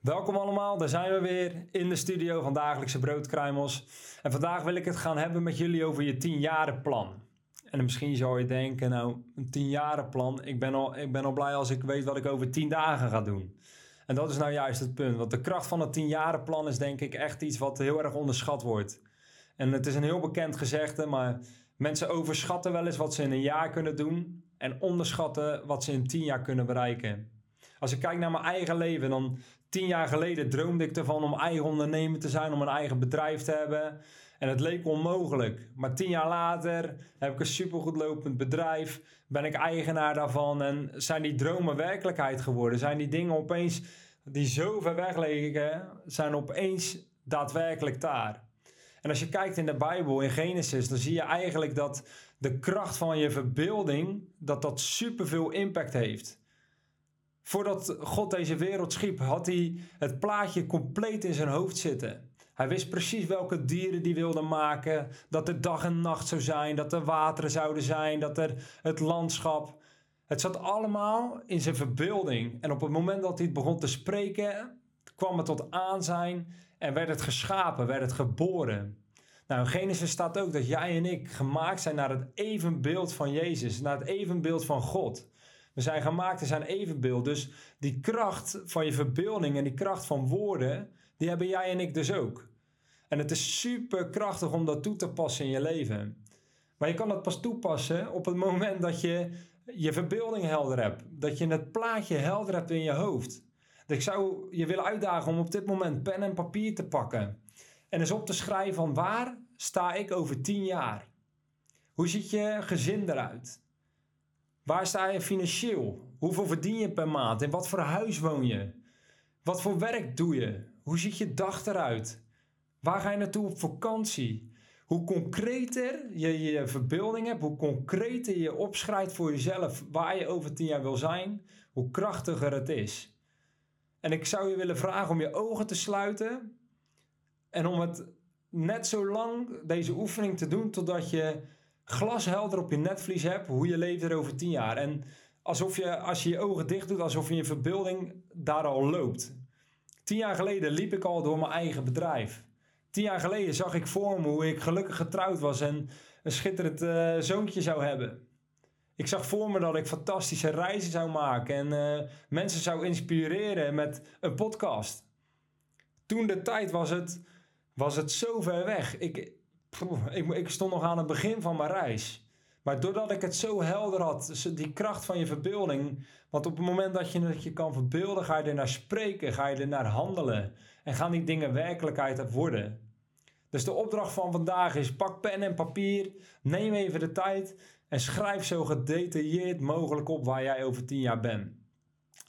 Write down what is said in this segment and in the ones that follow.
Welkom allemaal, daar zijn we weer in de studio van Dagelijkse Broodkruimels. En vandaag wil ik het gaan hebben met jullie over je 10 plan. En misschien zou je denken, nou, een 10 plan, ik ben, al, ik ben al blij als ik weet wat ik over 10 dagen ga doen. En dat is nou juist het punt, want de kracht van het 10 plan is denk ik echt iets wat heel erg onderschat wordt. En het is een heel bekend gezegde, maar mensen overschatten wel eens wat ze in een jaar kunnen doen en onderschatten wat ze in 10 jaar kunnen bereiken. Als ik kijk naar mijn eigen leven, dan tien jaar geleden droomde ik ervan om eigen ondernemer te zijn, om een eigen bedrijf te hebben. En het leek onmogelijk. Maar tien jaar later heb ik een supergoed lopend bedrijf, ben ik eigenaar daarvan en zijn die dromen werkelijkheid geworden? Zijn die dingen opeens die zo ver weg liggen, zijn opeens daadwerkelijk daar? En als je kijkt in de Bijbel, in Genesis, dan zie je eigenlijk dat de kracht van je verbeelding, dat dat superveel impact heeft. Voordat God deze wereld schiep, had hij het plaatje compleet in zijn hoofd zitten. Hij wist precies welke dieren die wilde maken, dat er dag en nacht zou zijn, dat er wateren zouden zijn, dat er het landschap. Het zat allemaal in zijn verbeelding. En op het moment dat hij het begon te spreken, kwam het tot aanzijn en werd het geschapen, werd het geboren. Nou, in Genesis staat ook dat jij en ik gemaakt zijn naar het evenbeeld van Jezus, naar het evenbeeld van God. We zijn gemaakt in zijn evenbeeld. Dus die kracht van je verbeelding en die kracht van woorden, die hebben jij en ik dus ook. En het is super krachtig om dat toe te passen in je leven. Maar je kan dat pas toepassen op het moment dat je je verbeelding helder hebt. Dat je het plaatje helder hebt in je hoofd. Dus ik zou je willen uitdagen om op dit moment pen en papier te pakken. En eens op te schrijven van waar sta ik over tien jaar? Hoe ziet je gezin eruit? Waar sta je financieel? Hoeveel verdien je per maand? In wat voor huis woon je? Wat voor werk doe je? Hoe ziet je dag eruit? Waar ga je naartoe op vakantie? Hoe concreter je je verbeelding hebt, hoe concreter je opschrijft voor jezelf waar je over tien jaar wil zijn, hoe krachtiger het is. En ik zou je willen vragen om je ogen te sluiten en om het net zo lang deze oefening te doen totdat je glashelder op je netvlies hebt hoe je leeft er over tien jaar. En alsof je, als je je ogen dicht doet, alsof je in verbeelding daar al loopt. Tien jaar geleden liep ik al door mijn eigen bedrijf. Tien jaar geleden zag ik voor me hoe ik gelukkig getrouwd was en een schitterend uh, zoontje zou hebben. Ik zag voor me dat ik fantastische reizen zou maken en uh, mensen zou inspireren met een podcast. Toen de tijd was het, was het zo ver weg. Ik, ik, ik stond nog aan het begin van mijn reis. Maar doordat ik het zo helder had, die kracht van je verbeelding. Want op het moment dat je het je kan verbeelden, ga je er naar spreken, ga je er naar handelen. En gaan die dingen werkelijkheid worden. Dus de opdracht van vandaag is: pak pen en papier, neem even de tijd en schrijf zo gedetailleerd mogelijk op waar jij over tien jaar bent.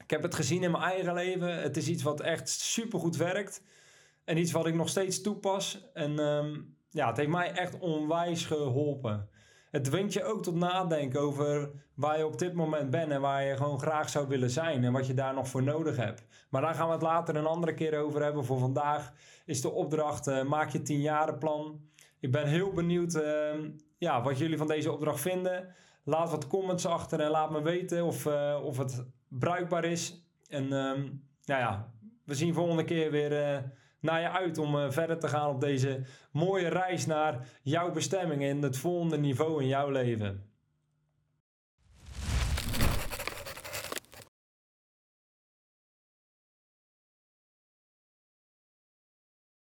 Ik heb het gezien in mijn eigen leven. Het is iets wat echt supergoed werkt. En iets wat ik nog steeds toepas. En um, ja, het heeft mij echt onwijs geholpen. Het dwingt je ook tot nadenken over waar je op dit moment bent en waar je gewoon graag zou willen zijn en wat je daar nog voor nodig hebt. Maar daar gaan we het later een andere keer over hebben. Voor vandaag is de opdracht: uh, maak je 10 plan. Ik ben heel benieuwd uh, ja, wat jullie van deze opdracht vinden. Laat wat comments achter en laat me weten of, uh, of het bruikbaar is. En nou ja, we zien volgende keer weer naar je uit om uh, verder te gaan op deze mooie reis naar jouw bestemming en het volgende niveau in jouw leven.